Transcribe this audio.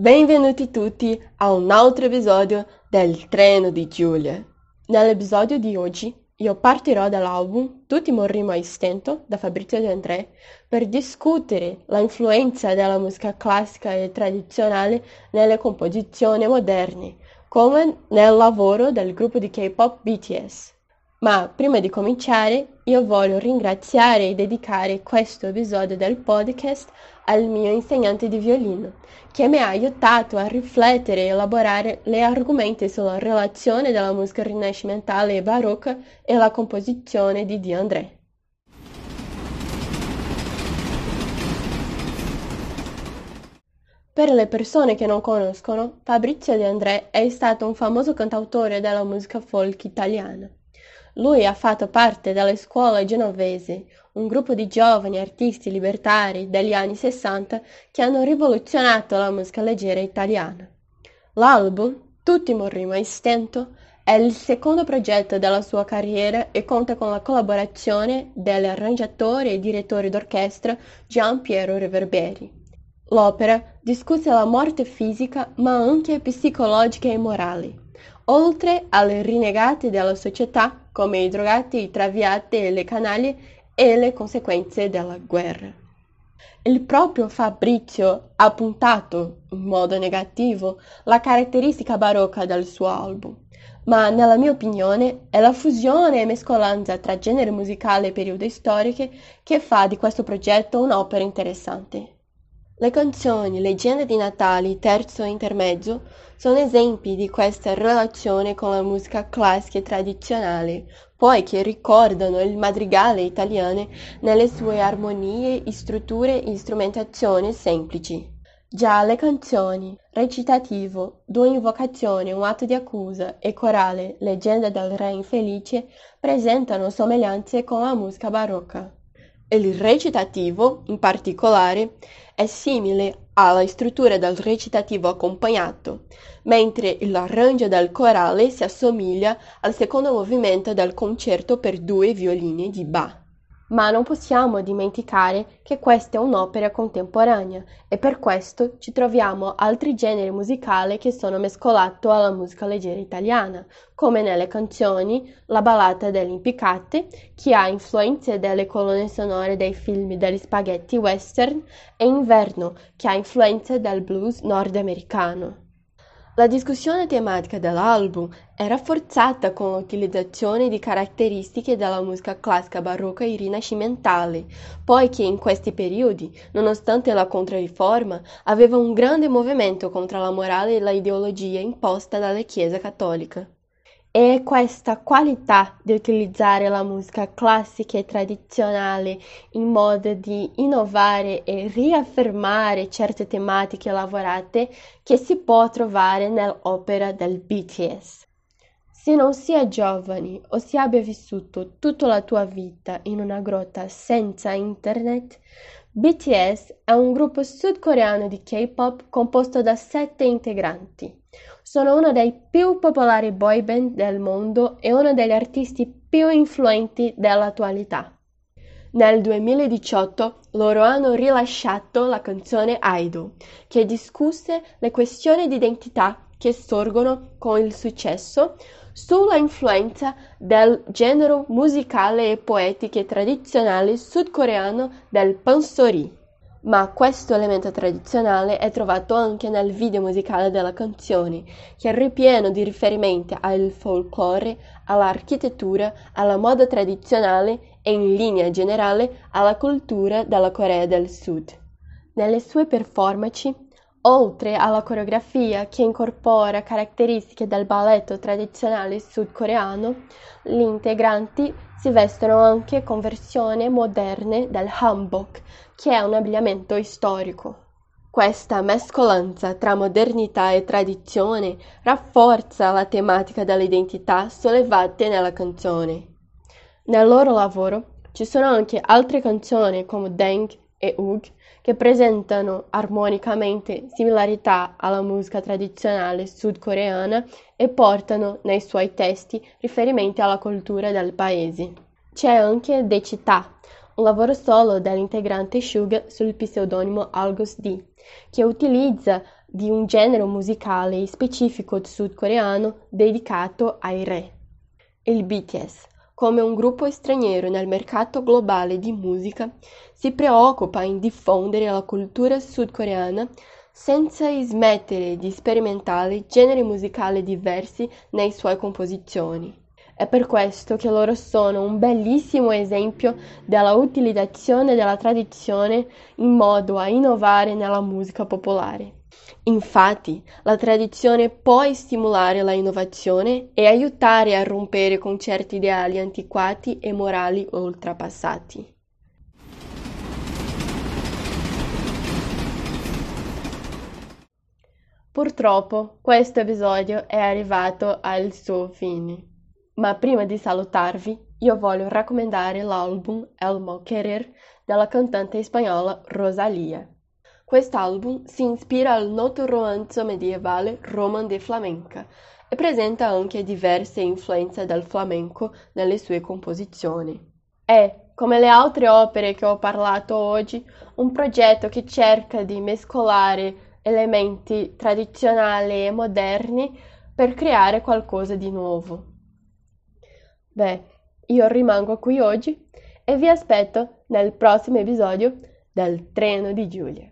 Benvenuti tutti a un altro episodio del Treno di Giulia. Nell'episodio di oggi io partirò dall'album Tutti morrimo a stento da Fabrizio De André per discutere l'influenza della musica classica e tradizionale nelle composizioni moderne, come nel lavoro del gruppo di K-pop BTS. Ma prima di cominciare io voglio ringraziare e dedicare questo episodio del podcast al mio insegnante di violino, che mi ha aiutato a riflettere e elaborare gli argomenti sulla relazione della musica rinascimentale e barocca e la composizione di Di André. Per le persone che non conoscono, Fabrizio De André è stato un famoso cantautore della musica folk italiana. Lui ha fatto parte delle scuole genovesi, un gruppo di giovani artisti libertari degli anni Sessanta che hanno rivoluzionato la musica leggera italiana. L'album Tutti morrimo a stento è il secondo progetto della sua carriera e conta con la collaborazione dell'arrangiatore e direttore d'orchestra Gian Piero Reverberi. L'opera discute la morte fisica ma anche psicologica e morale oltre alle rinnegate della società come i drogati, i traviati e le canaglie e le conseguenze della guerra. Il proprio Fabrizio ha puntato in modo negativo la caratteristica barocca del suo album, ma nella mia opinione è la fusione e mescolanza tra genere musicale e periodi storiche che fa di questo progetto un'opera interessante. Le canzoni Leggende di Natale, terzo intermezzo, sono esempi di questa relazione con la musica classica e tradizionale, poiché ricordano il madrigale italiano nelle sue armonie, strutture e strumentazioni semplici. Già le canzoni, recitativo, due invocazioni, un atto di accusa e corale, leggenda del re infelice, presentano somiglianze con la musica barocca. Il recitativo, in particolare, è simile alla struttura del recitativo accompagnato, mentre l'arrangio del corale si assomiglia al secondo movimento del concerto per due violini di Bach. Ma non possiamo dimenticare che questa è un'opera contemporanea e per questo ci troviamo altri generi musicali che sono mescolati alla musica leggera italiana, come nelle canzoni La ballata delle impiccate, che ha influenze delle colonne sonore dei film degli spaghetti western, e Inverno, che ha influenze del blues nordamericano. La discussione tematica dell'album è rafforzata con l'utilizzazione di caratteristiche della musica classica barocca e rinascimentale, poiché in questi periodi, nonostante la Controriforma, aveva un grande movimento contro la morale e l'ideologia imposta dalla Chiesa cattolica. È questa qualità di utilizzare la musica classica e tradizionale in modo di innovare e riaffermare certe tematiche lavorate che si può trovare nell'opera del BTS. Se non si è giovani o si abbia vissuto tutta la tua vita in una grotta senza internet, BTS è un gruppo sudcoreano di K-pop composto da sette integranti. Sono uno dei più popolari boy band del mondo e uno degli artisti più influenti dell'attualità. Nel 2018 loro hanno rilasciato la canzone Idol, che discusse le questioni di identità che sorgono con il successo sulla influenza del genere musicale e poetiche tradizionale sudcoreano del pansori ma questo elemento tradizionale è trovato anche nel video musicale della canzone, che è ripieno di riferimenti al folklore, all'architettura, alla moda tradizionale e in linea generale alla cultura della Corea del Sud. Nelle sue performance, oltre alla coreografia che incorpora caratteristiche del balletto tradizionale sudcoreano, gli integranti si vestono anche con versioni moderne del hanbok, che è un abbigliamento storico. Questa mescolanza tra modernità e tradizione rafforza la tematica delle identità sollevate nella canzone. Nel loro lavoro ci sono anche altre canzoni come Deng e Ug che presentano armonicamente similarità alla musica tradizionale sudcoreana e portano nei suoi testi riferimenti alla cultura del paese. C'è anche Decità, un lavoro solo dell'integrante Suga sul pseudonimo Algos D, che utilizza di un genere musicale specifico sudcoreano dedicato ai re. Il BTS, come un gruppo straniero nel mercato globale di musica, si preoccupa in diffondere la cultura sudcoreana senza smettere di sperimentare generi musicali diversi nei suoi composizioni. È per questo che loro sono un bellissimo esempio della utilizzazione della tradizione in modo a innovare nella musica popolare. Infatti, la tradizione può stimolare la innovazione e aiutare a rompere con certi ideali antiquati e morali oltrepassati. Purtroppo questo episodio è arrivato al suo fine, ma prima di salutarvi io voglio raccomandare l'album El Mal Querer della cantante spagnola Rosalia. Quest'album si ispira al noto romanzo medievale Roman de Flamenca e presenta anche diverse influenze del flamenco nelle sue composizioni. È, come le altre opere che ho parlato oggi, un progetto che cerca di mescolare elementi tradizionali e moderni per creare qualcosa di nuovo. Beh, io rimango qui oggi e vi aspetto nel prossimo episodio del Treno di Giulia.